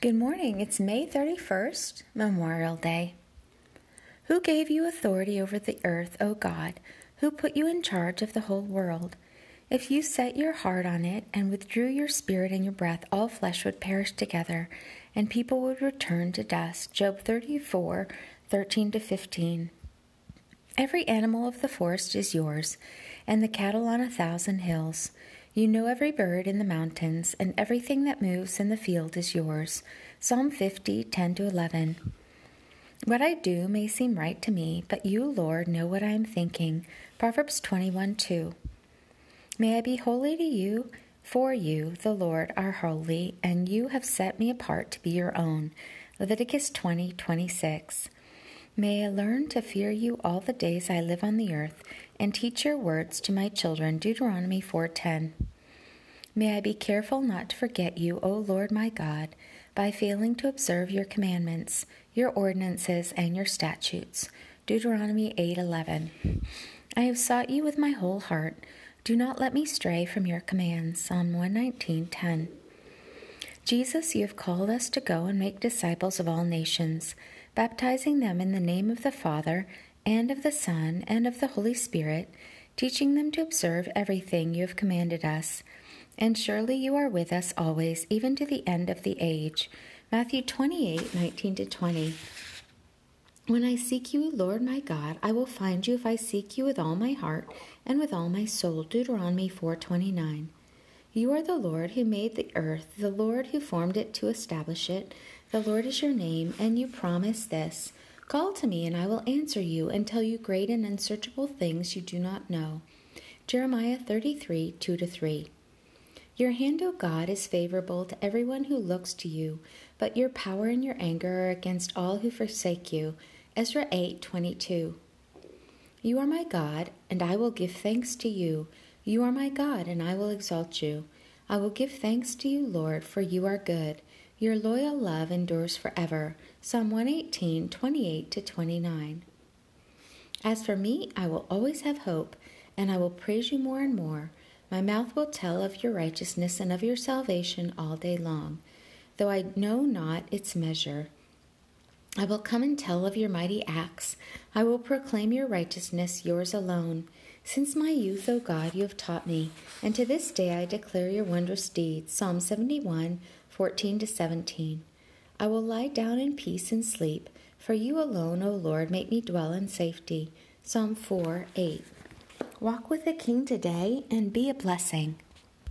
Good morning. It's May 31st, Memorial Day. Who gave you authority over the earth, O God? Who put you in charge of the whole world? If you set your heart on it and withdrew your spirit and your breath, all flesh would perish together, and people would return to dust. Job 34 13 to 15. Every animal of the forest is yours, and the cattle on a thousand hills. You know every bird in the mountains, and everything that moves in the field is yours. Psalm 50, 10 to 11. What I do may seem right to me, but you, Lord, know what I am thinking. Proverbs 21, 2. May I be holy to you, for you, the Lord, are holy, and you have set me apart to be your own. Leviticus 20, 26. May I learn to fear you all the days I live on the earth and teach your words to my children. Deuteronomy 4:10. May I be careful not to forget you, O Lord my God, by failing to observe your commandments, your ordinances, and your statutes. Deuteronomy 8:11. I have sought you with my whole heart. Do not let me stray from your commands. Psalm 119:10. Jesus, you have called us to go and make disciples of all nations, baptizing them in the name of the Father and of the Son, and of the Holy Spirit, teaching them to observe everything you have commanded us. And surely you are with us always, even to the end of the age. Matthew 28 19 to 20. When I seek you, Lord my God, I will find you if I seek you with all my heart and with all my soul. Deuteronomy 4:29. You are the Lord who made the earth, the Lord who formed it to establish it. The Lord is your name, and you promise this. Call to me, and I will answer you and tell you great and unsearchable things you do not know. Jeremiah 33 2 3. Your hand, O God, is favorable to everyone who looks to you, but your power and your anger are against all who forsake you. Ezra 8 22. You are my God, and I will give thanks to you. You are my God, and I will exalt you. I will give thanks to you, Lord, for you are good. Your loyal love endures forever. Psalm 118, 28 to 29. As for me, I will always have hope, and I will praise you more and more. My mouth will tell of your righteousness and of your salvation all day long, though I know not its measure. I will come and tell of your mighty acts. I will proclaim your righteousness, yours alone. Since my youth, O God, you have taught me, and to this day I declare your wondrous deeds. Psalm 71, 14 to 17. I will lie down in peace and sleep, for you alone, O Lord, make me dwell in safety. Psalm 4 8. Walk with the King today and be a blessing.